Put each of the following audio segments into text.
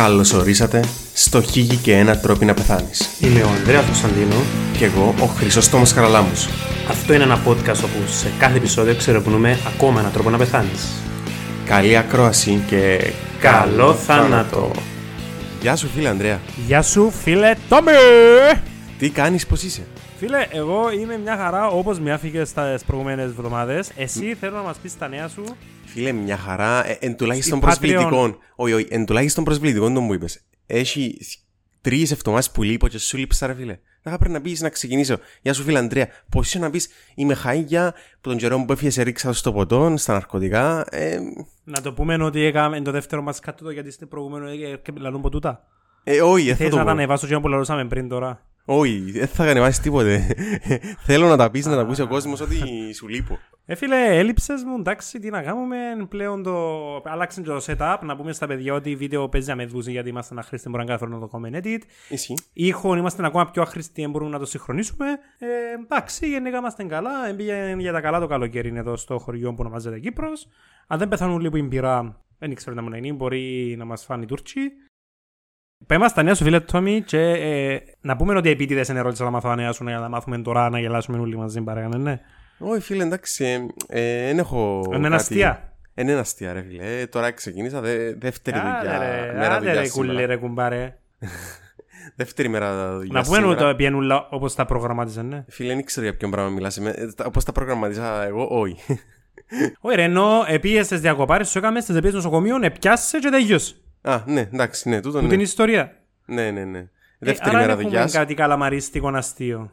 Καλώ ορίσατε στο Χίγη και ένα τρόπο να πεθάνεις. Είμαι ο Ανδρέας Κωνσταντίνο. Και εγώ ο Χρυσόστομο Χαραλάμου. Αυτό είναι ένα podcast όπου σε κάθε επεισόδιο ξερευνούμε ακόμα έναν τρόπο να πεθάνεις. Καλή ακρόαση και Καλό θάνατο. Γεια σου φίλε Ανδρέα. Γεια σου φίλε Τόμι! Τι κάνεις, πώς είσαι; Φίλε, εγώ είμαι μια χαρά όπως με άφηγες στις προηγούμενες εβδομάδες. Εσύ θέλω να μας πεις τα νέα σου. Φίλε, μια χαρά, ε, εν τουλάχιστον Στην προσβλητικών. Όχι, όχι, εν τουλάχιστον προσβλητικών τον μου είπες. Έχει τρεις εβδομάδες που λείπω και σου λείψα ρε φίλε. Θα πρέπει να πεις να ξεκινήσω. Γεια σου φίλε Ανδρέα. Πώς είσαι να πεις είμαι χάγια που τον καιρό που έφυγες σε ρίξα στο ποτό, στα ναρκωτικά. Ε, Να το πούμε ότι έκαμε το δεύτερο μας κάτω γιατί στην προηγούμενο και λαλούν από τούτα. ε, όχι, δεν θα Θες το να τα πω. ανεβάσω και που λαλούσαμε πριν τώρα. Όχι, δεν θα κανεβάσεις τίποτε. Θέλω να τα πεις, να τα ακούσει ο κόσμος ότι σου λείπω. Ε, φίλε, έλλειψες μου, εντάξει, τι να κάνουμε. Πλέον το... άλλαξε το setup. Να πούμε στα παιδιά ότι βίντεο παίζει με δούση γιατί είμαστε αχρήστοι, μπορούμε να κάνουμε να το κάνουμε edit. Εσύ. Ήχον είμαστε ακόμα πιο αχρήστοι, δεν μπορούμε να το συγχρονίσουμε. Ε, εντάξει, γενικά είμαστε καλά. Έμπηγε για τα καλά το καλοκαίρι είναι εδώ στο χωριό που ονομάζεται Κύπρος. Αν δεν πεθάνουν λίγο η πυρά, δεν ξέρω τι να είναι, μπορεί να μας φάνει οι Τούρκοι. Πέμα στα νέα σου φίλε Τόμι και ε, να πούμε ότι επίτηδες είναι ερώτησα να μάθω τα νέα σου για να μάθουμε τώρα να γελάσουμε όλοι μαζί παρακάνε, ναι. Όχι φίλε, εντάξει, ε, δεν έχω Είναι κάτι- αστεία. Ε, Είναι αστεία ρε φίλε. Ε, τώρα ξεκίνησα δε, δεύτερη Άντε δουλειά. ρε, μέρα άντε δουλειά ρε κουλέ σήμερα. ρε κουμπάρε. Δεύτερη μέρα δουλειά Να πούμε ότι σήμερα. το πιένουν όπως τα προγραμμάτιζαν, ναι. Φίλε, δεν ξέρω για ποιον πράγμα μιλάς. Ε, ε, τα- Όπως τα προγραμματίσα εγώ, όχι. Όχι ρε, ενώ επίες στις διακοπάρες σου έκαμε στις επίες νοσοκομείων, επιάσε και τελειώσει. Α, ναι, εντάξει, ναι, τούτο Που ναι. την ιστορία. Ναι, ναι, ναι. Ε, Δεύτερη άρα μέρα δεν δουλειάς. έχουμε κάτι καλαμαρίστικο αστείο.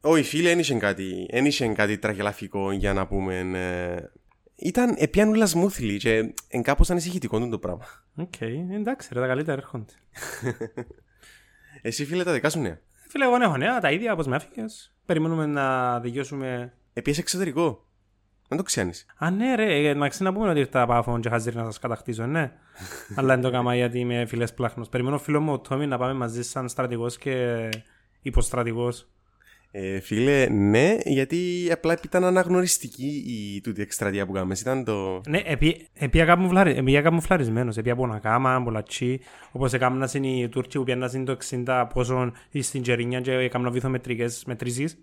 Όχι, φίλε, δεν είχε κάτι, δεν είχε κάτι τραγελαφικό για να πούμε. ε, Ήταν επήαν ούλα smoothly και εν κάπως ανησυχητικό το πράγμα. Οκ, εντάξει ρε, τα καλύτερα έρχονται. Εσύ, φίλε, τα δικά σου νέα; Φίλε, εγώ έχω νέα, τα ίδια όπως με άφηκες. Περιμένουμε να δικαιώσουμε... Επίσης εξωτερικό. Δεν το ξέρεις. Α, ναι ρε, εντάξει να πούμε ότι ήρθα Πάφον και χαζίρι να σας κατακτήσω, ναι. Αλλά δεν το έκανα γιατί είμαι φιλεύσπλαχνος. Περιμένω φίλο μου ο Τόμι να πάμε μαζί σαν στρατηγός και υποστρατηγός. Ε, φίλε, ναι, γιατί απλά ήταν αναγνωριστική η τούτη εκστρατεία που κάναμε. Ήταν το. Ναι, επί- επία κάπου φλάρι- επία κάπου φλαρισμένος, επία από να κάμα, από λατσί, όπως έκαναν οι Τούρκοι που πιάνναν το 60 πόσο στην Τζερίνια και έκαναν βυθομετρικές μετρήσεις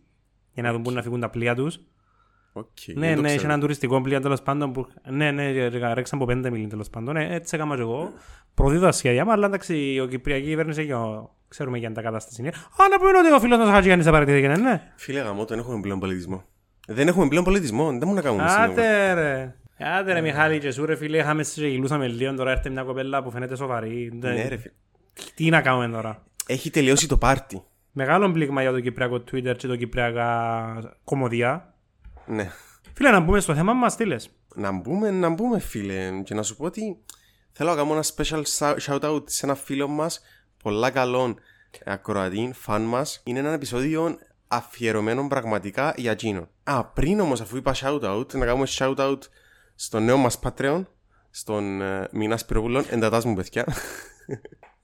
για να δουν πού να φύγουν τα πλοία τους. Okay, Ναι, ναι, είχε έναν τουριστικό πλοίο τέλος πάντων που... Ναι, ναι, ρε- ρέξαν από πέντε μιλίν τέλος πάντων. Ναι, έτσι έκανα και εγώ. Προδίδω τα σχέδια μου, αλλά εντάξει, η Κυπριακή κυβέρνηση και ο... ξέρουμε για τα κατάσταση είναι. Α, να πούμε ότι ο φίλος μας ο Χατζηγιάννης απαρατήθηκε, ναι. Φίλε, γαμό, δεν έχουμε πλέον πολιτισμό. Δεν έχουμε πλέον πολιτισμό, δεν μου να κάνουμε συνέχεια. Άτε ρε. Άτε ρε Μιχάλη και σου ρε φίλε, είχαμε και γυλούσαμε λίγο, τώρα έρθει μια κοπέλα που φαίνεται σοβαρή. Ναι, ρε, φίλε. Τι να κάνουμε τώρα; Έχει τελειώσει το πάρτι. Μεγάλο μπλήγμα για το Κυπριακό Twitter και το Κυπριακά κομμωδία. Ναι. Φίλε, να μπούμε στο θέμα μας, τι λες; Να μπούμε, να μπούμε, φίλε. Και να σου πω ότι θέλω να κάνω ένα special shout out σε ένα φίλο μας, πολλά καλόν ακροατή, φαν μας. Είναι ένα επεισόδιο αφιερωμένο πραγματικά για εκείνον. Α, πριν όμως, αφού είπα shout out, να κάνουμε shout out στο νέο μας Patreon, στον uh, Μινά Σπυροβούλων, εντατά μου παιδιά.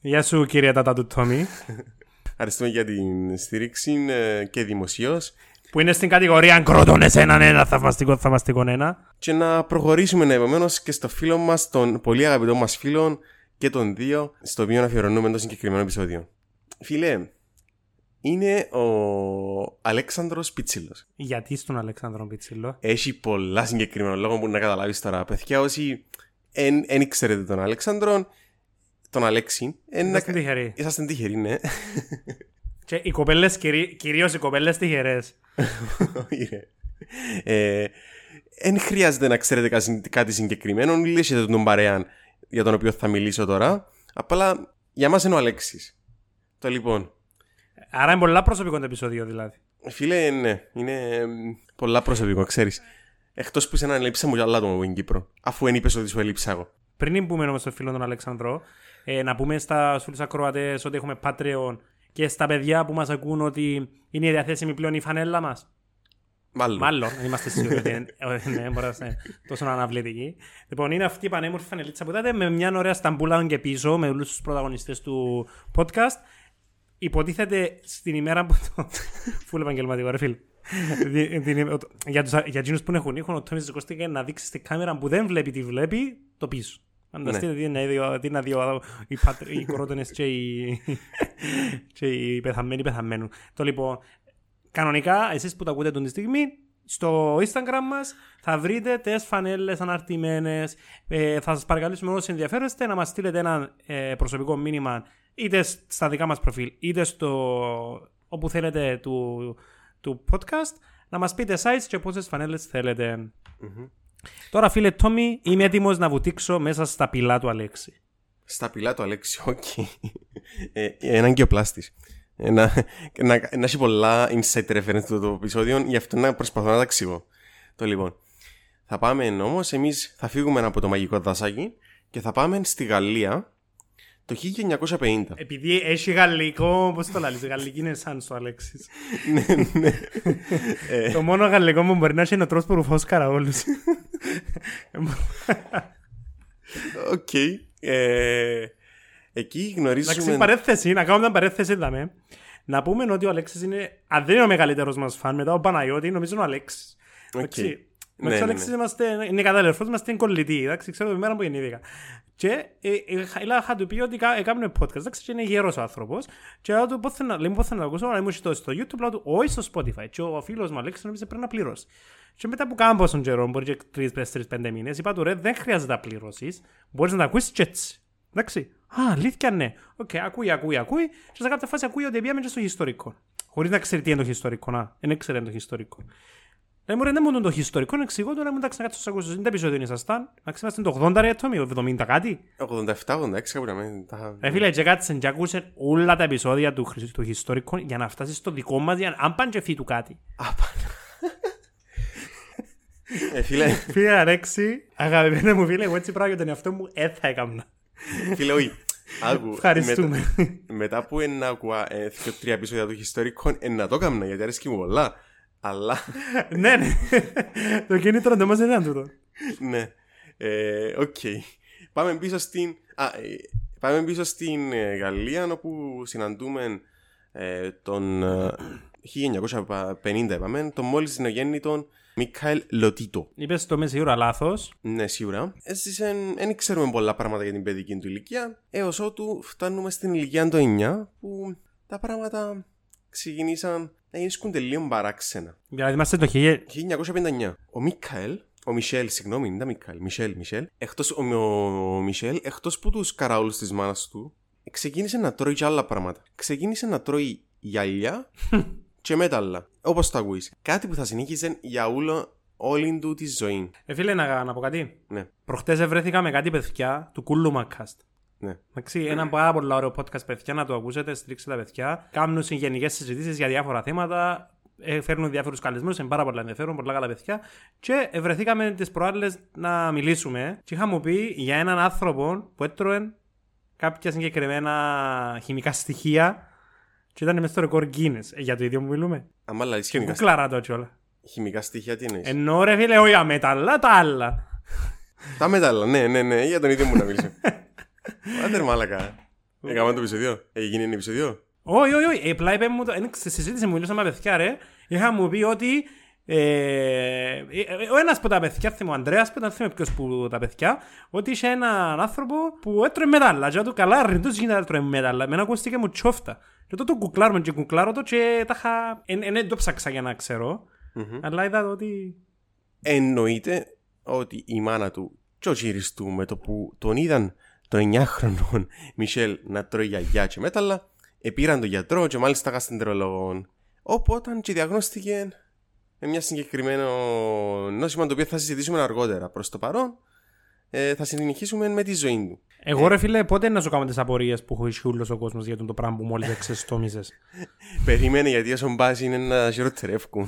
Γεια σου κύριε Τάτα του Τόμι. Ευχαριστούμε για την στήριξη ε, και δημοσίως. Που είναι στην κατηγορία Κρότονες έναν ένα θαυμαστικό θαυμαστικό ένα. Και να προχωρήσουμε επομένως και στο φίλο μας, τον πολύ αγαπητό μας φίλο και τον δύο, στο οποίο αφιερωνούμε το συγκεκριμένο επεισόδιο. Φίλε, είναι ο Αλέξανδρος Πιτσίλος. Γιατί στον Αλεξάνδρο Πιτσίλο; Έχει πολλά συγκεκριμένα λόγο που να καταλάβεις τώρα. Παιδιά, όσοι δεν ξέρετε τον Αλέξανδρο, τον Αλέξη, εν να- Είμαστε τυχεροί. είσαστε τυχεροί, ναι. Και οι κοπέλες, κυρί- κυρίως οι κοπέλες τυχερές. Όχι, ρε. Ε, Εν χρειάζεται να ξέρετε κάτι- κάτι συγκεκριμένο, λύσετε τον παρέα για τον οποίο θα μιλήσω τώρα. Απλά για μας είναι ο Αλέξης. Το λοιπόν. Άρα είναι πολλά προσωπικό το επεισόδιο δηλαδή. Φίλε, ναι, είναι εμ, πολλά προσωπικό, ξέρεις. Εκτός που εσένα έλειψε μου κι άλλα άτομα που είναι Κύπρο. Αφού εν είπες ότι σου έλειψα εγώ. Πριν πούμε όμως στο φίλο τον Αλεξανδρό, ε, να πούμε στα στους ακροατές ότι έχουμε Patreon και στα παιδιά που μας ακούν ότι είναι διαθέσιμη πλέον η φανέλα μας. Μάλλον. Μάλλον, δεν είμαστε σίγουροι ότι είναι ε, ναι, μπορεί να είναι τόσο αναβλητική. Λοιπόν, είναι αυτή η πανέμορφη φανελίτσα που είδατε με μια ωραία σταμπούλα και πίσω με όλους τους πρωταγωνιστές του podcast. Υποτίθεται στην ημέρα που το... Φούλε επαγγελματικό, ρε φίλ. Δι- την- ο- Για, τους, για εκείνους που έχουν ήχο, ο Τόμις σηκώστηκε να δείξει στην κάμερα που δεν βλέπει τι βλέπει το πίσω. Φανταστείτε τι είναι, δύο- τι είναι δύο, οι, πατρ, οι κορότονες και οι, και οι πεθαμένοι πεθαμένου. Το λοιπόν, κανονικά, εσείς που τα ακούτε τον τη στιγμή, στο Instagram μας θα βρείτε τις φανέλες αναρτημένες. Ε, θα σας παρακαλέσουμε όσοι ενδιαφέρεστε να μας στείλετε ένα ε, προσωπικό μήνυμα είτε στα δικά μας προφίλ είτε στο όπου θέλετε του, του podcast να μας πείτε size και πόσες φανέλες θέλετε. Τώρα φίλε Τόμι είμαι έτοιμος να βουτήξω μέσα στα πυλά του Αλέξη. Στα πυλά του Αλέξη, οκ. ε, έναν και ο πλάστης. Ε, να, να, να έχει πολλά inside reference το, το επεισόδιο, γι' αυτό να προσπαθώ να τα εξηγώ. Το λοιπόν. Θα πάμε όμως, εμείς θα φύγουμε από το μαγικό δασάκι και θα πάμε στη Γαλλία το 1950. Επειδή έχει γαλλικό, πώς το λαλείς, γαλλική είναι σαν στο Αλέξης. ναι, ναι. Ε, Το μόνο γαλλικό μου μπορεί να έχει είναι ο τρόπος που ρουφώ καραόλους. Οκ. Ε, εκεί Εντάξει, γνωρίζουμε. παρέθεση, να κάνουμε μια παρέθεση δάμε. Να πούμε ότι ο Αλέξης είναι, αν δεν είναι ο μεγαλύτερος μας φαν, μετά ο Παναγιώτη, νομίζω είναι ο Αλέξης. Εντάξει, Ναι, Εντάξει, ο ναι, Αλέξης ναι. είμαστε, είναι καταδελφός, είμαστε κολλητοί, εντάξει, ξέρω τη μέρα που γεννήθηκα. Και ε, ε, ε, είχα του πει ότι κα- έκαμε podcast, εντάξει, και είναι γέρος ο άνθρωπος. Και λέω του, πώς θέλω να- λέει μου, πώς θέλω να το ακούσω, αλλά ήμουν στο στο YouTube, λέω του, όχι στο Spotify. Και ο φίλος μου Αλέξης νόμιζε πρέπει να πληρώσει. Και μετά που κάνω πόσον καιρό, μπορεί και τρεις, τέσσερις, πέντε μήνες, είπα του ρε, δεν χρειάζεται να πληρώσεις, μπορείς να τα ακούσεις και έτσι. Εντάξει. Α, αλήθεια ναι. Οκ, ακούει, ακούει, ακούει. Και σε κάποια φάση ακούει ότι πήγαμε και στο ιστορικό. Χωρίς να ξέρει τι είναι το ιστορικό. Να, δεν ξέρει το ιστορικό. Λέει μου ρε, δεν μου το ιστορικό, να εξηγώ τώρα, εντάξει, να κάτσω στους ακούσω. Είναι τα επεισόδια ήσασταν. Να είμαστε το 80 ρε ατόμι, 70 κάτι. 87-86 κάπου να μην τα. Ρε φίλε, και κάτσε και άκουσε όλα τα επεισόδια του, χρυσ- του ιστορικού για να φτάσεις στο δικό μας, για να- αν πάνε και φύγει του κάτι. Ε, φίλε, Φίλε Αλέξη, αγαπημένο μου φίλε, εγώ έτσι πράγμα για τον εαυτό μου, ε, θα έκανα. φίλε, όχι. Άκου. Ευχαριστούμε. Μετά, μετά που ένα ακούα ε, δύο τρία επεισόδια του ιστορικών, ε, να το έκανα γιατί αρέσκει μου πολλά. Αλλά, ναι, ναι. Το κίνητρο δεν μας είναι ένα τούτο. ναι. Ε, Οκ. Πάμε πίσω στην. Α, ε, πάμε πίσω στην ε, Γαλλία όπου συναντούμε ε, τον ε, 1950 είπαμε, τον μόλις νεογέννητον Μικαέλ Λοτίτο. Είπες το με σίγουρα λάθος. Ναι, σίγουρα. Έζησε, δεν ξέρουμε πολλά πράγματα για την παιδική του ηλικία, έως ότου φτάνουμε στην ηλικία των 9, που τα πράγματα ξεκινήσαν να γίνουν λίγο παράξενα. Δηλαδή είμαστε το 1000... 1959. Ο Μικαέλ, ο Μισελ, συγγνώμη, δεν ήταν Μικαέλ, Μισελ, Μισελ, εκτός, ο, ο, ο Μισελ, εκτός που τους καραούλους της μάνας του, ξεκίνησε να τρώει και άλλα πράγματα. Ξεκίνησε να τρώει γυαλιά και μέταλλα. Όπως το ακούεις. Κάτι που θα συνεχίζει για όλο, όλη του τη ζωή. Ε, φίλε, να, να πω κάτι. Ναι, Προχτές ευρέθηκα με κάτι παιδιά του Κούλου Μακάστ. ναι. Εντάξει, ένα πάρα πολύ ωραίο podcast παιδιά να το ακούσετε, στηρίξτε τα παιδιά. Κάνουν γενικέ συζητήσεις για διάφορα θέματα. ε, Φέρνουν διάφορους καλεσμένου, είναι πάρα πολύ ενδιαφέρον, πολλά καλά παιδιά. Και βρεθήκαμε τις προάλλες να μιλήσουμε. Και είχα μου πει για έναν άνθρωπο που έτρωε κάποια συγκεκριμένα χημικά στοιχεία. Και ήταν μέσα στο ρεκόρ Guinness. Ε, για το ίδιο που μιλούμε. Άμα λαλείς Και χημικά, κουκλάρα το κιόλα. χημικά στοιχεία τι εννοείς; Ενώ ρε φίλε, όχι αμέταλλα, τα άλλα. Τα μέταλλα, ναι, ναι, ναι, για τον ίδιο μου να μιλήσω. Άντε μάλακα. Έκαμε το επεισόδιο. Έγινε ένα επεισόδιο. Όχι, όχι, όχι. Απλά είπε μου, το- εν- στη συζήτηση μου μιλούσαμε με παιδιά, ρε. Είχα μου πει ότι ε, ε, ο ένας από τα παιδιά, θυμώ ο Ανδρέας, που ήταν θυμώ ποιος που τα παιδιά, ότι είχε έναν άνθρωπο που έτρωε μετάλλα. Και του καλά, ρε, τους γίνεται να τρώει μετάλλα. Εμένα ακούστηκε μου τσόφτα. Και τότε το κουκλάρουμε και κουκλάρω το και τα είχα... εν- εν- Δεν το ψάξα για να ξέρω. Αλλά είδα ότι... Εννοείται ότι η μάνα του και ο κύρις του με το που τον είδαν τον 9χρονο Μισελ να τρώει γιαγιά και μέταλλα, επήραν τον γιατρό και μάλιστα γαστεντερολόγων. Οπότε και διαγνώστηκε με μια συγκεκριμένο νόσημα το οποίο θα συζητήσουμε αργότερα. Προς το παρόν ε, θα συνεχίσουμε με τη ζωή του. Εγώ ρε φίλε, πότε να σου κάνω τις απορίες που έχει όλος ο κόσμος για τον το πράγμα που μόλις εξεστόμισες. Περίμενε γιατί όσον πάση είναι να χειροτερεύκουν.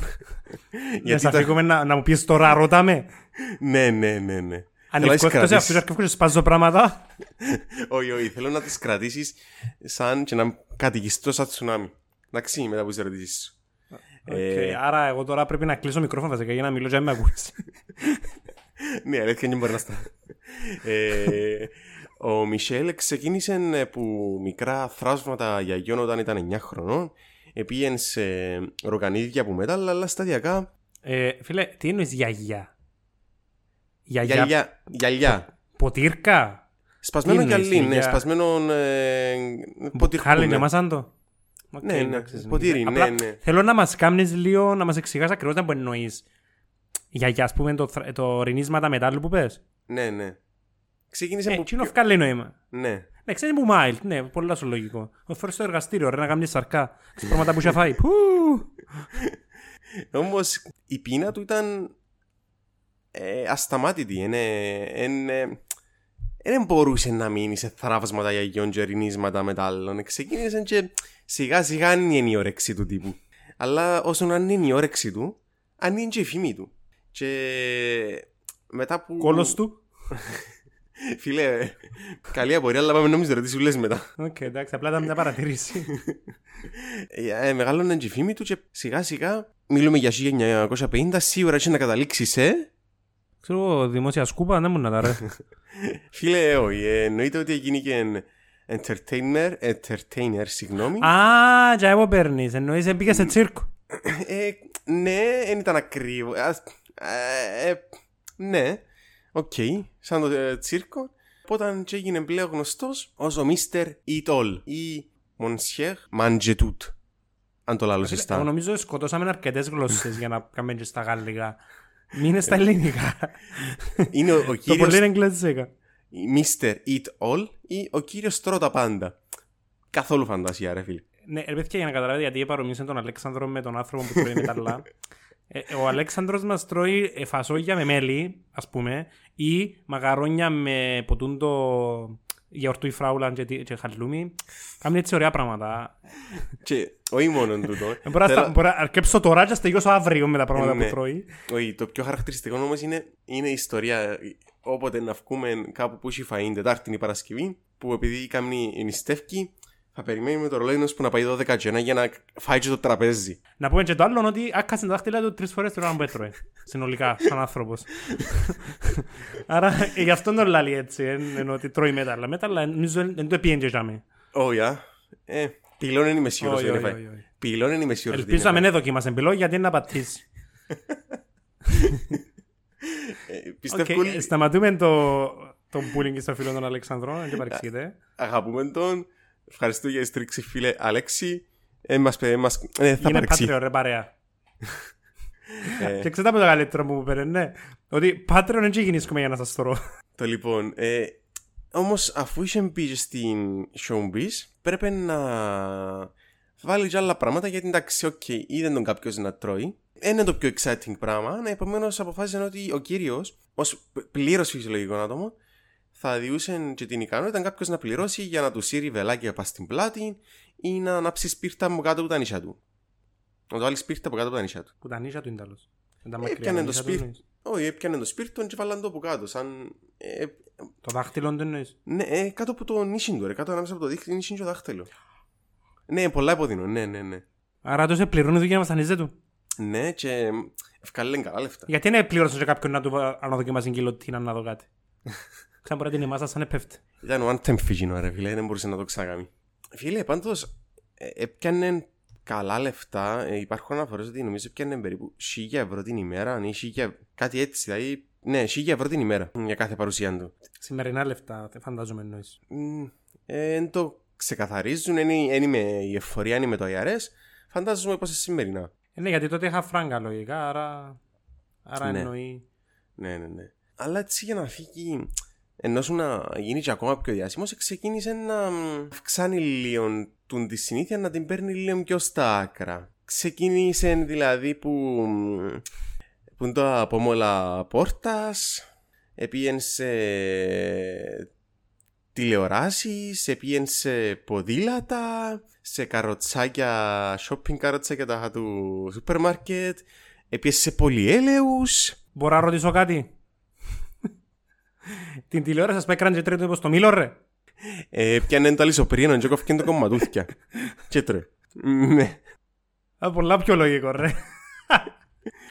Για γιατί να τα... φύγουμε να, να μου πεις τώρα, ρώτα με. Ναι, ναι, ναι, ναι. Αν Θέλω να τις εκτός κρατήσεις. αυτούς αρκεύουν και σπάζω πράγματα. Όχι, όχι, θέλω να τις κρατήσεις σαν και να κατοικιστώ σαν τσουνάμι. Εντάξει, μετά που τις ερωτήσεις σου. Ε, Οκ, άρα εγώ τώρα πρέπει να κλείσω μικρόφωνο βασικά για να μιλώ και να με ακούεις. Ναι, αλήθεια δεν μπορεί να στα. ε, ο Μισελ ξεκίνησε ε, που μικρά θράσματα γιαγιών όταν ήταν 9 χρονών. Επήγαινε σε ροκανίδια που μέταλλα, αλλά σταδιακά Ε, φίλε, τι εννοείς γιαγιά; Γιαγιά γυαλιά. γυαλιά. ποτήρκα; Σπασμένο Τι εννοείς, γυαλί, ναι, για- σπασμένο ε, ποτήρι. Χάλι ναι. Ναι, ναι, εντάξει, ποτήρι, Απλά ναι, ναι. Θέλω να μας κάνεις λίγο, να μας εξηγάς ακριβώς τι που εννοείς. Για, για ας πούμε το, θρα- το ρινίσματα μετάλλου που πες. Ναι, ναι. Ξεκίνησε Ε, από τι είναι πιο... ευκάλλει νόημα. Ναι. Ναι, ξέρεις που mild, ναι, πολύ σου λογικό. Ο φορείς στο εργαστήριο, ρε, να κάνει σαρκά. Τις πράγματα που είχε φάει. Πού! Όμως η πείνα του ήταν ε, ασταμάτητη. Δεν μπορούσε να μείνει σε θραύσματα γυαλιών και ρινίσματα μετάλλων. Ξεκίνησε και σιγά σιγά είναι η όρεξη του τύπου. Αλλά όσο να είναι η όρεξη του, αν είναι και η φήμη του. Και μετά που... Κώλος του. Φίλε, καλή απορία, αλλά πάμε να μην ρωτήσεις ούλες μετά. Οκ, εντάξει, απλά ήταν μια παρατήρηση. Ε, ε, μεγάλωνε και η φήμη του και σιγά σιγά μιλούμε για 1950, σίγουρα έχει να καταλήξεις σε... Ξέρω εγώ, δημόσια σκούπα, δεν μου να τα ρε. Φίλε, όχι, ε, εννοείται ότι έγινε και entertainer, entertainer, συγγνώμη. Α, για εγώ παίρνεις, εννοείς μπήκε σε τσίρκο. Ε, ναι, δεν ήταν ακριβώς. Ε, ε, ναι, οκ, σαν το ε, τσίρκο. Οπότε και έγινε πλέον γνωστός ως ο Mr. Eat All ή Monsieur Mange Tout. Αν το λάλο Εγώ σωστά. νομίζω σκοτώσαμε αρκετές γλώσσες για να κάνουμε και στα γαλλικά. Μείνε στα ελληνικά. Είναι ο, ο Το πολύ κύριος είναι εγγλέζικα. Mr. Eat All ή ο κύριος Τρώω τα πάντα. Καθόλου φαντασία, ρε φίλε. Ναι, ρε παιδιά, για να καταλάβετε γιατί παρομοίωσε τον Αλέξανδρο με τον άνθρωπο που τρώει μεταλλά. Ε, ο Αλέξανδρος μας τρώει ε, φασόγια με μέλι, ας πούμε, ή μαγαρόνια με ποτούντο γιαουρτούι φράουλα και, τι- και χαλούμι. Κάμουν έτσι ωραία πράγματα. Και όχι μόνο τούτο. Ε, Μπορώ να Θέλω- στα- μπορώ να αρκέψω τώρα και να στεγιώσω αύριο με τα πράγματα Ε, ναι. που τρώει. Όχι, το πιο χαρακτηριστικό όμως είναι, είναι η ιστορία. Όποτε να βγούμε κάπου που έχει φαΐν, Τετάρτη ή Παρασκευή, που επειδή κάνει νηστεύκη, θα περιμένει με το ρολόι ενός που να πάει 12 και ένα για να φάει και το τραπέζι. Να πούμε και το άλλο ότι άκασε τα δάχτυλα του τρεις φορές την ώρα που έτρωε. Συνολικά, σαν άνθρωπος. Άρα, ε, γι' αυτό τον λάλει έτσι, εν- ενώ ότι τρώει μέταλλα. Μέταλλα, νομίζω, δεν το επίεν και τζάμε. Όχι, α. Ε, πυλών είναι είμαι σίγουρος Όχι, ότι είναι όχι, φάει. όχι, όχι. Πυλών είναι είμαι σίγουρος ότι Ελπίζω να είναι μην έδοκιμασε πυλό γιατί είναι να πατήσει. φάει. Ε, Πιστεύω Οκ, όλοι Σταματούμε το, το bullying στο φίλο των Αλεξανδρών, δεν παρεξηγείτε. αγαπούμε τον. Ευχαριστώ για τη στήριξη, φίλε Αλέξη. Ε, μας, ε, μας, ε, θα Είναι παρεξεί. Patreon, ρε παρέα. Ε, Και ξέρετε από το καλύτερο που μου πήρε, ναι. Ότι Patreon δεν γίνησκουμε για να σας τρώω. Το λοιπόν, ε, όμως αφού είχε μπεις στην showbiz, πρέπει να βάλεις και άλλα πράγματα γιατί εντάξει, οκ, είδε τον κάποιος να τρώει. Είναι το πιο exciting πράγμα. Επομένως, αποφάσισε ότι ο κύριος, ως πλήρως φυσιολογικό άτομο, θα διούσε και την ικανότητα κάποιος να πληρώσει για να του σύρει βελάκια πας στην πλάτη ή να ανάψει σπίρτα από κάτω από τα νύχια του. Να το βάλεις σπίρτα από κάτω από τα νύσια του. Που τα νύσια του είναι τέλος. Δεν τα Ε, μακριά Έπιανε τα το νύσια του σπίρτ. εννοείς. Όχι, έπιανε το σπίρτο και βάλαν το από κάτω. Σαν. ε, Το δάχτυλο του εννοείς. Ναι, ε, κάτω από το νύσιν του, ρε, κάτω ανάμεσα από το δίχτυ, νύσιν και το δάχτυλο. Ναι, πολλά επωδύνω, ναι, ναι, ναι. Άρα τόσο πληρώνει δουλειά να βασανίζεται του. Ναι, και ευκάλλει καλά λεφτά. Γιατί δεν πλήρωσε σε κάποιον να του αναδοκιμάσει κιλοτίνα να δω κάτι; Σαν μπορεί να την εμάσα σαν επέφτει. Ήταν ο Anthem φύγινο, ρε φίλε, δεν μπορούσε να το ξανακάμει. Φίλε, πάντως, ε, έπιανε καλά λεφτά. Ε, υπάρχουν αναφορές ότι νομίζω έπιανε περίπου 1000 ευρώ την ημέρα, ή 1000, κάτι έτσι, δηλαδή, ναι, 1000 ευρώ την ημέρα για κάθε παρουσία του. Σημερινά λεφτά, δεν φαντάζομαι εννοείς. Μμ, ε, εν το ξεκαθαρίζουν, εν εν είμαι η εφορία, εν είμαι το IRS, φαντάζομαι πως είναι σημερινά. Ε, ναι, γιατί τότε είχα φράγκα λογικά, άρα, άρα Ναι. εννοεί. Ναι, ναι, ναι. Αλλά έτσι για να φύγει, ενώ σου να γίνει και ακόμα πιο διάσημος, ξεκίνησε να μ, αυξάνει λίγο τούν τη συνήθεια να την παίρνει λίγο πιο στα άκρα. Ξεκίνησε δηλαδή που, μ, που είναι το απόμολα πόρτας, επίεν σε τηλεοράσεις, επίεν σε ποδήλατα, σε καροτσάκια, shopping καροτσάκια τα του σούπερ μάρκετ, επίεν σε πολυέλεους, Μπορώ να ρωτήσω κάτι; Την τηλεόραση σας πέκραν και τρίτο είπα στο μήλο ρε. Ε, πιάνε το αλυσοπρίνο και κόφηκε το κομματούθια. και τρώει. Ναι. Α, πολλά πιο λογικό ρε.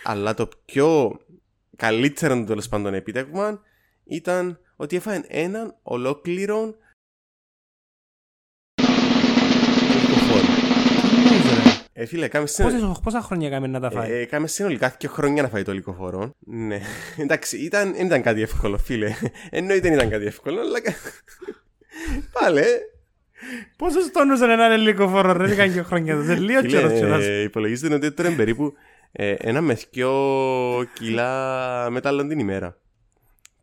Αλλά το πιο καλύτερο τέλος πάντων επίτευγμα ήταν ότι έφαγε έναν ολόκληρο αλκοφόρο. Ε, φίλε, κάμε συνολικά, Πόσες- Πόσα χρόνια έκαμε να τα φάει; ε, κάμε συνολικά δύο χρόνια να φάει το λικοφόρο. Ναι. Εντάξει, ήταν, δεν ήταν κάτι εύκολο, φίλε. Εννοείται δεν ήταν κάτι εύκολο, αλλά. κα- Πάλε. Πόσους τόνους είναι ένα ελληνικό φόρο, ρε, έκαμε δύο χρόνια. Δεν λίγο Φίλε, καιρός κιόλας. ε, υπολογίζεται ότι τώρα είναι περίπου ε, ένα με δυο κιλά μετάλλων την ημέρα.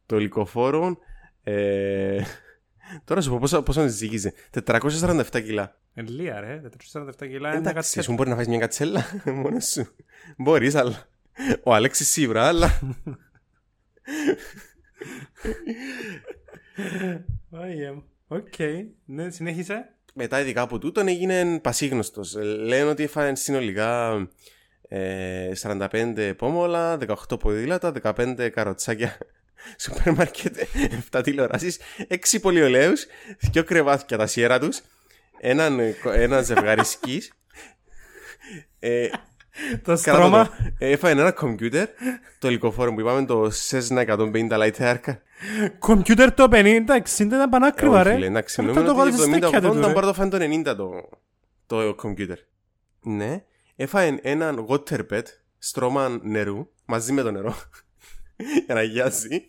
Το λικοφόρο. Ε, τώρα σου πω πόσο, πόσο ζυγίζει. 447 κιλά. Ε, Λία, ρε, 447 κιλά. είναι κάτι Εντάξει, τέτοιο. εσύ μπορεί να φας μια κατσέλα μόνος σου. Μπορείς, αλλά... Ο Αλέξης σίγουρα, αλλά... Άγιε μου. Οκ, ναι, συνέχισε. Μετά ειδικά από τούτον έγινε πασίγνωστος. Ε, Λένε ότι έφαγε συνολικά ε, 45 πόμολα, 18 ποδήλατα, 15 καροτσάκια σούπερ μάρκετ, 7 τηλεοράσεις, 6 πολυολαίους, 2 κρεβάτια τα σιέρα τους, έναν, ε, κο- ένα ζευγάρι σκης, ε, Το Κατά στρώμα. το, ε, έφαγε ένα κομπιούτερ, το υλικοφόρο που είπαμε, το Cessna 150 Light Air. Κομπιούτερ το 50, 60 ήταν πανάκριβα, Όχι, ρε. φίλε, εντάξει, Αυτό νομίζω το ότι βάλεις στα 70-80 στέκια του, ρε. μπορεί να το φάνε το 90 το, το κομπιούτερ. Ναι, έφαγε έναν waterbed, στρώμα νερού, μαζί με το νερό, για να γιάζει,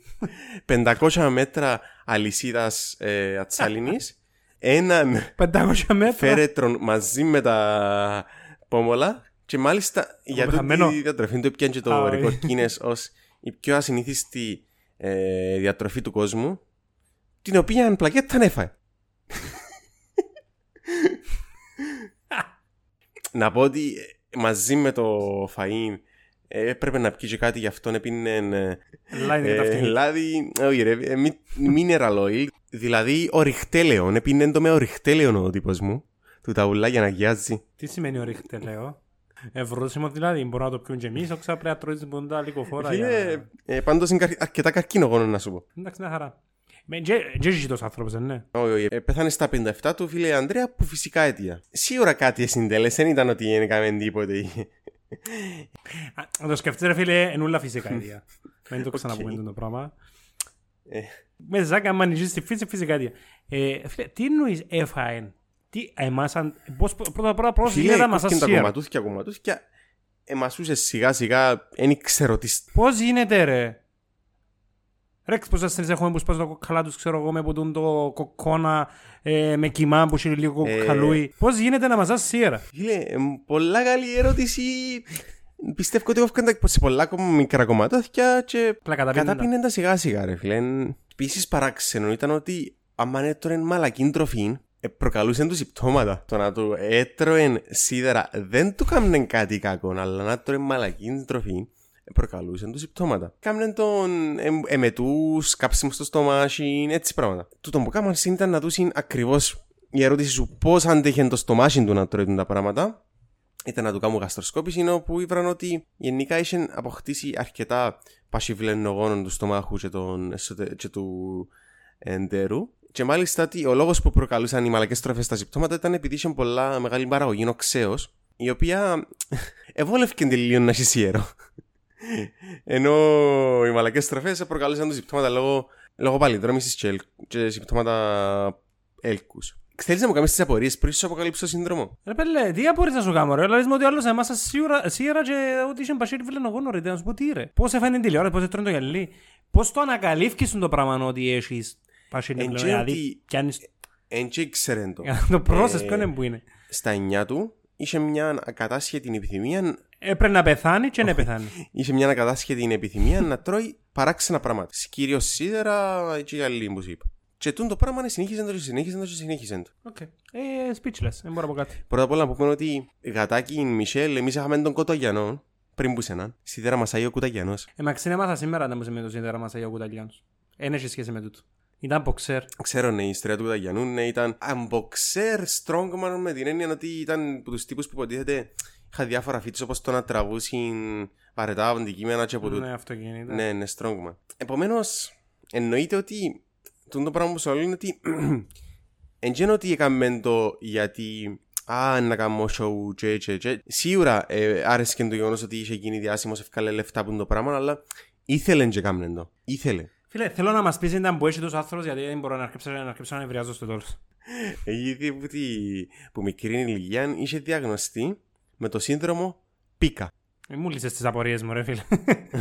500 μέτρα αλυσίδας ε, ατσάλινης, έναν 500 μέτρα. φέρετρον μαζί με τα πόμολα και μάλιστα για πεθαμένο. τούτη διατροφή του έπιανε και Α, το όχι. ρεκόρ Guinness ως η πιο ασυνήθιστη ε, διατροφή του κόσμου την οποία πλακέτα έφαγε. Να πω ότι ε, μαζί με το φαΐν ε, έπρεπε να πιει και κάτι γι' αυτόν έπινε ε, Λάινε για τα ε, αυτιά. λάδι, όχι ρε, ε, μι- mineral oil, δηλαδή οριχτέλεον, έπινε το με οριχτέλεον ο τύπος μου, του ταουλά για να γιάζει. Τι σημαίνει ορίχτε, λέω. Ευρώσιμο δηλαδή, μπορούμε να το πιούμε και εμείς, όξα πρέπει να τρώεις ποντά λίγο φόρα. για Φίλε, να- ε, πάντως είναι καρ- αρκετά καρκίνογόνο να σου πω. Εντάξει, μια χαρά. Με- Και και ζήσει τόσο άνθρωπος, δεν είναι; Όχι, όχι, ε, πέθανε στα 57 του φίλε Ανδρέα που φυσικά αίτια. Σίγουρα κάτι συντέλεσε, δεν ήταν ότι δεν έκαμε τίποτε. Α, Να το σκεφτείς ρε φίλε, είναι όλα φυσικά ίδια. Μην το ξαναπούμε το πράγμα. Ε. Με ζάκα μανιτζή στη φύση φυσικά ίδια. Ε, Φίλε, τι εννοείς έφαεν. Τι, εμάς, αν- πώς, πρώτα πρώτα πώς Φίλε, γίνεται να μας κόφκεν τα ασύρ. κομματούθια, κομματούθια, εμασούσε σιγά σιγά, δεν ξέρω τι... σ- Πώς γίνεται ρε; Ρε, πώς ασθενείς έχουμε που σπάζουν το κοκκαλά τους, ξέρω εγώ, με ποτούν το κοκκόνα, ε, με κοιμά που έχει λίγο Ε. κοκκαλούι. Πώς γίνεται να μας ασύρ. Φίλε, ε, πολλά καλή ερώτηση. Πιστεύω ότι όφηκαν τα σε πολλά ακόμα μικρά κομματούθια και Πλακαταπίνοντα. κατάπινε τα σιγά σιγά ρε φίλε. Επίσης παράξενο ήταν ότι άμα έτρωε μαλακή τροφή, ε, προκαλούσε τους συμπτώματα. Το να του έτρωε σίδερα δεν του κάμνε κάτι κακό, αλλά να τρώε μαλακή τροφή ε, προκαλούσε του συμπτώματα. Κάμνε τον ε, εμετούς, κάψιμο στο στομάχι, έτσι πράγματα. Του τον που κάμαν ήταν να δούσουν ακριβώς η ερώτηση σου πώς αντέχει το στομάχι του να τρώει τα πράγματα ήταν να του κάνουν γαστροσκόπηση, είναι όπου ήβραν ότι γενικά είχε αποκτήσει αρκετά πασιβλενογόνων τους στομάχους και, των, εσωτε- και του εντέρου. Και μάλιστα ότι ο λόγος που προκαλούσαν οι μαλακές τροφέ στα συμπτώματα ήταν επειδή είχε πολλά μεγάλη παραγωγή οξέω, η οποία ευόλευκε τελείω να έχει σιέρο. Ενώ οι μαλακές τροφέ προκαλούσαν τους συμπτώματα λόγω, λόγω παλιδρόμησης και, ελ- και συμπτώματα έλκους. Θέλεις να μου κάνεις τις απορίες πριν σου αποκαλύψω το σύνδρομο; Ρε πέλε, τι απορείς να σου κάνω ρε, λες μου ότι ο άλλος εμάς σίγουρα, σίγουρα και ότι είχε πασίρι φιλενογόνο ρε, να σου πω τι ρε. Πώς έφανε την τηλεόραση, πώς έτρώνε το γυαλί, πώς το ανακαλύφκεις το πράγμα ότι έχεις πασίρι Εν φιλενογόνο, και δηλαδή ότι- πιάνεις Εν και ήξερε το. για να το πρόσες Ε, ποιον είναι που είναι. Στα 9 του είχε μια ακατάσχετη επιθυμία, Έπρεπε να πεθάνει και να πεθάνει. είχε μια ακατάσχετη επιθυμία να τρώει παράξενα πράγματα. Κυρίως σίδερα και οι άλλοι που σου είπα. Και τούτο το πράγμα συνέχιζε το και συνέχιζε το και συνέχιζε το. Οκ. Ε, speechless, δεν μπορώ να πω κάτι. Πρώτα απ' όλα να πούμε ότι γατάκι Μισελ, εμείς είχαμε τον Κοτογιανό πριν που σέναν. Σίδερα μασάει ο Κουταγιανός. Ε, μα ξενέμαθα σήμερα να μου σε με το σύνδερα μας Αγίου Κουταλιάνους. Δεν έχει σχέση με τούτο. Ήταν μποξέρ. Ξέρω, ναι, η ιστορία του Κουταγιανού ναι, ήταν unboxer strongman με την έννοια ότι ήταν από τους τύπους που υποτίθεται είχα διάφορα features όπως το να τραβούσουν βαρετά αντικείμενα και από τούτο. Ναι, αυτό γίνεται. Ναι, ναι, strongman. Επομένως, εννοείται ότι το το πράγμα που σου λέω είναι ότι εν γένω ότι έκαμε το γιατί Α, να κάνω show και και και. Σίγουρα ε, άρεσε και το γεγονός ότι είχε γίνει διάσημος, ευκάλε λεφτά που είναι το πράγμα, αλλά ήθελε και κάμνε το. Ήθελε. Φίλε, θέλω να μας πεις ήταν που έχει τους άνθρωπος γιατί δεν μπορώ να αρκέψω να αρκέψω να νευριάζω στο τέλος. Ε, Γιατί που, τη, που μικρή ηλικία είχε διαγνωστεί με το σύνδρομο πίκα. Ε, Μου λύσες τις απορίες μου ρε φίλε.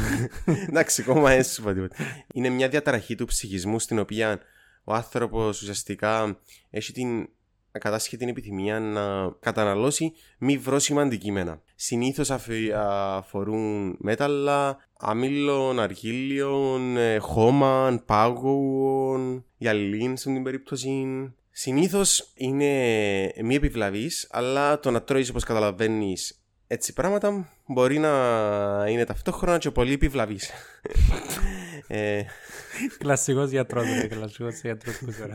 Εντάξει, ακόμα έτσι σου είπα τίποτα. Είναι μια διαταραχή του ψυχισμού στην οποία ο άνθρωπος ουσιαστικά έχει την κατάσχει την επιθυμία να καταναλώσει μη βρώσιμα αντικείμενα. Συνήθως αφορούν μέταλλα, αμύλων, αργύλιων, ε, χώμα, πάγων, γυαλίν στην περίπτωση. Συνήθως είναι μη επιβλαβή, αλλά το να τρώεις όπως καταλαβαίνεις έτσι πράγματα μπορεί να είναι ταυτόχρονα και πολύ επιβλαβή. ε, Κλασικός γιατρός ρε, κλασικός γιατρός που ξέρω.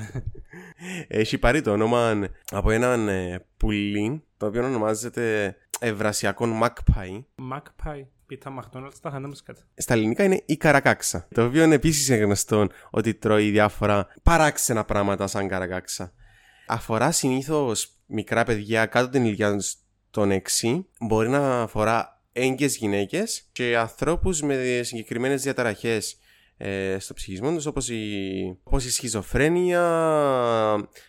έχει πάρει το όνομα από έναν ε, πουλί το οποίο ονομάζεται Ευρασιακό Magpie. Magpie, πίτα McDonald's, τα χάντα μου σκάτα. Στα ελληνικά είναι η καρακάξα. Το οποίο επίσης είναι γνωστό ότι τρώει διάφορα παράξενα πράγματα σαν καρακάξα. Αφορά συνήθως μικρά παιδιά κάτω την ηλικία των 6. Μπορεί να αφορά έγκυες γυναίκες και ανθρώπους με συγκεκριμένες διαταραχές ε, στο ψυχισμό τους όπως η, όπως η σχιζοφρένεια,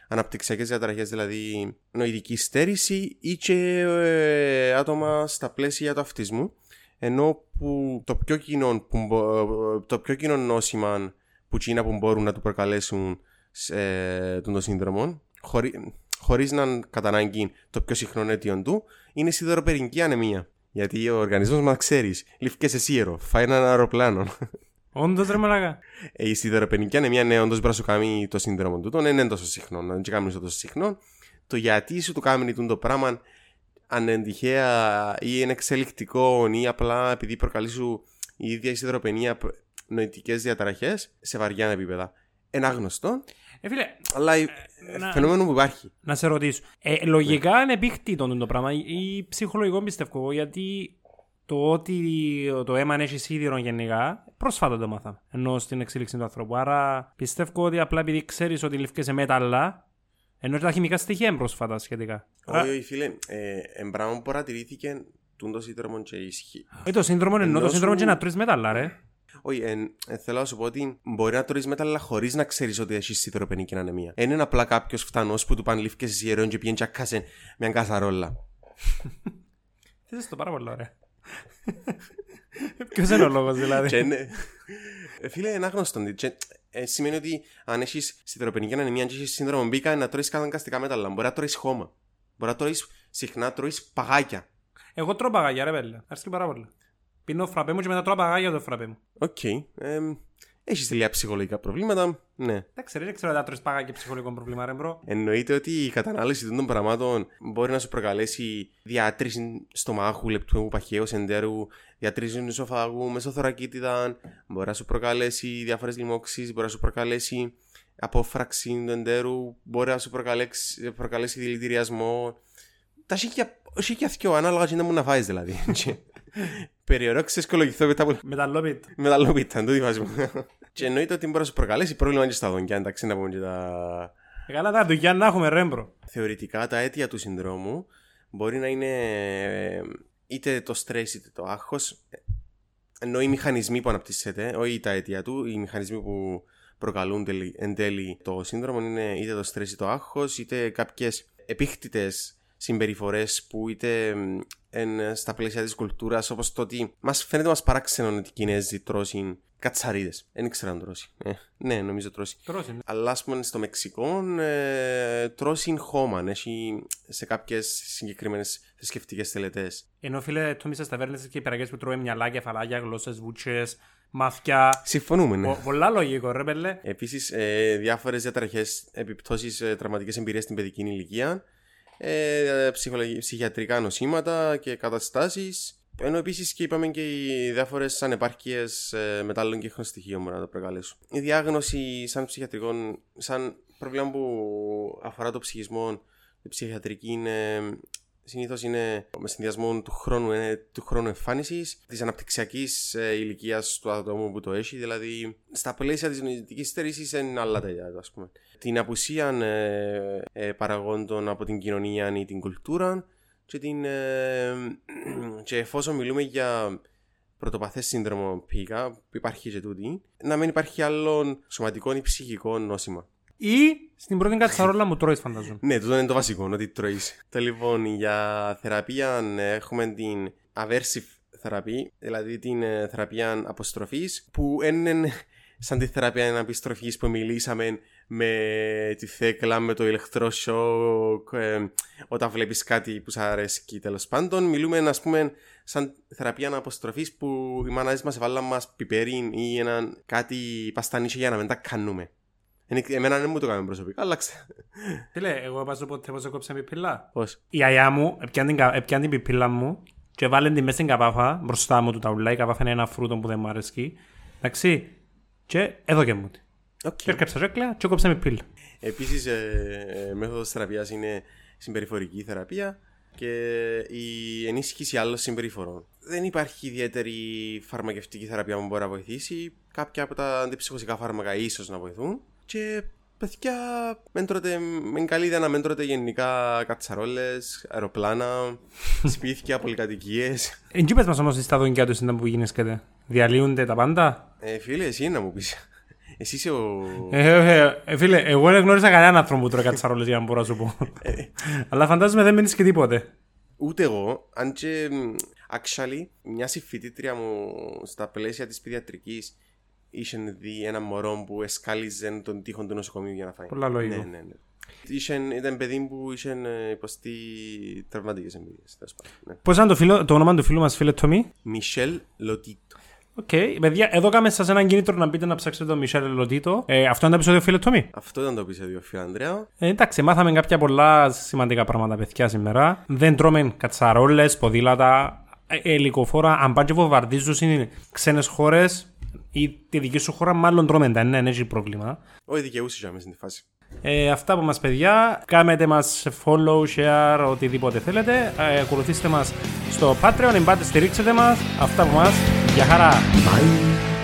αναπτυξιακές διαταραχές δηλαδή νοητική στέρηση ή και ε, άτομα στα πλαίσια του αυτισμού ενώ που το πιο κοινό, που, μπο- το πιο κοινό νόσημα που τσίνα που μπορούν να του προκαλέσουν ε, τον το σύνδρομο χωρί, χωρίς να είναι κατά ανάγκη το πιο συχνό αίτιο του είναι η σιδεροπερική ανεμία γιατί ο οργανισμός μας ξέρεις λήφκες σε σύρο, φάει έναν αεροπλάνο Όντως ρε μαλάκα. Ε, η σιδεροπενική ανεμία ναι, όντως μπορεί να σου κάνει το σύνδρομο του, δεν είναι τόσο συχνό, να δεν κάνεις το τόσο συχνό. Το γιατί σου το κάνει το πράγμα, αν είναι τυχαία ή είναι εξελικτικό ή απλά επειδή προκαλεί σου η ίδια η σιδεροπενία νοητικές διαταραχές σε βαριά επίπεδα. Ένα γνωστό, Ε, φίλε, αλλά ε, να- φαινόμενο που υπάρχει. να σε ρωτήσω. Ε, λογικά είναι επίκτητο το πράγμα ή ψυχολογικό πιστεύω εγώ, γιατί το ότι το αίμα έχει σίδηρο γενικά, πρόσφατα το μάθαμε. Ενώ στην εξέλιξη του ανθρώπου. Άρα πιστεύω ότι απλά επειδή ξέρεις ότι ληφκέσαι μέταλλα, ενώ και τα χημικά στοιχεία είναι πρόσφατα σχετικά. Άρα, Όχι, όχι, φίλε, ε, εμπράγμα που παρατηρήθηκε τούτο σύνδρομο και ισχύει. όχι το σύνδρομο εννοώ, το Ενώ σύνδρομο σου- και να τρεις μέταλλα ρε. Όχι, εν, ε, θέλω να σου πω ότι μπορεί να τρώει μέταλλα χωρίς να ξέρεις ότι έχεις σιδεροπενική ανεμία. Δεν είναι απλά κάποιος φτανός που του πάνε λήφκε σε ιερόν και πιέν τσακάσε μια καθαρόλα. Θες το πάρα πολύ ωραία. Ποιος είναι ο λόγος δηλαδή; και είναι. Ε, φίλε, είναι άγνωστο. Και, ε, σημαίνει ότι αν έχεις σιδεροπενική ανεμία και έχεις σύνδρομο μπήκα να τρώεις καταναγκαστικά μέταλλα. Μπορεί να τρώεις χώμα. Μπορεί να τρώεις συχνά τρώεις παγάκια. Εγώ τρώω παγάκια ρε φίλε. Αρέσκει πάρα πολύ. Πίνω φραπέ μου και μετά τρώω παγάκια το φραπέ μου. Οκ. Ε, έχεις τελεία ψυχολογικά προβλήματα. Ναι. Εντάξει ρε, δεν ξέρω αν τρώεις παγάκια ψυχολογικό πρόβλημα ρε bro. Εννοείται ότι η κατανάλωση των πραγμάτων μπορεί να σου προκαλέσει διάτρηση στομάχου, λεπτού παχέος εντέρου, διατρήσεις οισοφάγου, μεσοθωρακίτιδα, μπορεί να σου προκαλέσει διάφορες λοιμώξεις, μπορεί να σου προκαλέσει απόφραξη του εντέρου, μπορεί να σου προκαλέσει, προκαλέσει δηλητηριασμό. Τα σήκια, σήκια θκιο, ανάλογα τι να μου να φάεις δηλαδή. Περιορόξεις σκολογηθώ μετά από Μεταλλόπιτ. μεταλλόπιτα, το φάση μου. Και εννοείται ότι μπορεί να σου προκαλέσει πρόβλημα και στα δόντια, εντάξει να πούμε και τα Ε, Καλά τα δουλειά να έχουμε ρε μπρο. θεωρητικά τα αίτια του συνδρόμου μπορεί να είναι ε, είτε το στρες είτε το άγχος ενώ οι μηχανισμοί που αναπτύσσεται, όχι τα αίτια του, οι μηχανισμοί που προκαλούν τελει- εν τέλει το σύνδρομο είναι είτε το στρες είτε το άγχος είτε κάποιες επίκτητες συμπεριφορές που είτε μ, εν, στα πλαίσια της κουλτούρας όπως το ότι μας φαίνεται μας παράξενο ότι οι Κινέζοι τρώσουν κατσαρίδες. Δεν ήξερα αν τρώσει. Ε, ναι, νομίζω τρώσει. Τρώσει. ναι. Αλλά ας πούμε στο Μεξικό ε, τρώσει χώμα. Έχει σε κάποιες συγκεκριμένες θρησκευτικές τελετές. Ενώ φίλε, το μισές ταβέρνες και οι πυραγές που τρώμε μυαλά, κεφαλάκια, γλώσσες, βούτσες, μαθιά. Συμφωνούμε, ναι. Πο- Πολλά λογικό ρε πέλε. Επίσης, ε, διάφορες διαταραχές, επιπτώσεις, ε, τραυματικές εμπειρίες στην παιδική ηλικία, ε, ψυχολογι- ψυχιατρικά νοσήματα και καταστάσεις. Ενώ επίσης και είπαμε και οι διάφορες ανεπάρκειες ε, μετάλλων και στοιχείων μπορεί να το προκαλέσουν. Η διάγνωση σαν ψυχιατρικών, σαν πρόβλημα που αφορά το ψυχισμό, η ψυχιατρική είναι συνήθως είναι με συνδυασμό του χρόνου, ε, του χρόνου εμφάνισης, της αναπτυξιακής ε, ηλικίας του ατόμου που το έχει, δηλαδή στα πλαίσια της νοητικής στέρηση είναι άλλα τέτοια, ας πούμε. Την απουσία ε, ε, παραγόντων από την κοινωνία ή την κουλτούρα και, την, ε, και εφόσον μιλούμε για πρωτοπαθές σύνδρομο πίκα, που υπάρχει και τούτη, να μην υπάρχει άλλον σωματικό ή ψυχικό νόσημα. Ή στην πρώτη κατσαρόλα μου τρώεις, φανταζόμαι. Ναι, τούτο είναι το βασικό, ότι τρώεις. Το λοιπόν, για θεραπεία ε, έχουμε την aversive θεραπεία, δηλαδή την ε, θεραπεία αποστροφής, που είναι σαν τη θεραπεία επιστροφής που μιλήσαμε με τη θέκλα, με το ηλεκτροσόκ, ε, όταν βλέπεις κάτι που σου αρέσει τέλος πάντων. Μιλούμε, ας πούμε, σαν θεραπεία αποστροφής που οι μανάδες μας έβαλαν μας πιπέρι ή έναν κάτι παστανίσιο για να μην τα κάνουμε. Είναι- Εμένα δεν μου το κάνουμε προσωπικά, αλλά ξέρω. Τι λέει, εγώ έπαζα ποτέ πως έκοψα πιπίλα. Πώς; Η αγιά μου έπιανε την, κα- έπιανε την πιπίλα μου και βάλε την μέσα στην καπάφα μπροστά μου του τα ουλά. Η καπάφα είναι ένα φρούτο που δεν μου αρέσει. Εντάξει. Και εδώ και μου. τη. Οκ. Και έρκαψα ρέκλα και έκοψα πιπίλα. Επίσης, ε, ε, μέθοδος θεραπείας είναι συμπεριφορική θεραπεία και η ενίσχυση άλλων συμπεριφορών. Δεν υπάρχει ιδιαίτερη φαρμακευτική θεραπεία που μπορεί να βοηθήσει. Κάποια από τα αντιψυχωσικά φάρμακα ίσως να βοηθούν. Και παιδιά, μεν τρώτε, μεν καλή ιδέα να μην τρώτε γενικά κατσαρόλες, αεροπλάνα, σπίτια, πολυκατοικίες. Εν πες μας όμως στα δονκιά τους ήταν που γίνεσκεται. Διαλύονται τα πάντα; Ε, φίλε, εσύ να μου πεις. Εσύ είσαι ο... Ε, ε, ε, φίλε, εγώ δεν γνώρισα κανέναν άνθρωπο που τρώει κατσαρόλες για να μπορώ να σου πω. Αλλά φαντάζομαι δεν μείνεις και τίποτε. Ούτε εγώ, αν και μ, actually μια συμφιτήτρια μου στα πλαίσια της παιδιατρικής είχε δει ένα μωρό που εσκάλιζε τον τοίχο του νοσοκομείου για να φάει. Πολλά λογικό. Ναι, ναι, ναι. Είχε, ήταν παιδί που είχε ε, υποστεί τραυματικές εμπειρίες. τέλος πάντων, Ναι. Πώς ήταν το, φίλο, το όνομα του φίλου μας, φίλε Τομή. Μισελ Λοτίτο. Οκ, παιδιά, εδώ κάμε σας έναν κίνητρο να μπείτε να ψάξετε το Μισελ Λοτίτο. Ε, αυτό είναι το επεισόδιο, φίλε Τομή. Αυτό ήταν το επεισόδιο, φίλε Ανδρέα. Ε, εντάξει, μάθαμε κάποια πολλά σημαντικά πράγματα, παιδιά, σήμερα. Δεν τρώμε κατσαρόλες, ποδήλατα, ε, ελικοφόρα. Αν πάνε και βομβαρδίζουν σε ξένες χώρες ή τη δική σου χώρα, μάλλον τρώμε τα. Ναι, δεν έχει πρόβλημα. Όχι δικαιούσε για μέσα στην φάση. Ε, αυτά από μας παιδιά, κάνετε μας follow, share, οτιδήποτε θέλετε. Ε, ακολουθήστε μας στο Patreon, εμπάτε στηρίξετε μας. Αυτά από μας. Γεια χαρά. Bye.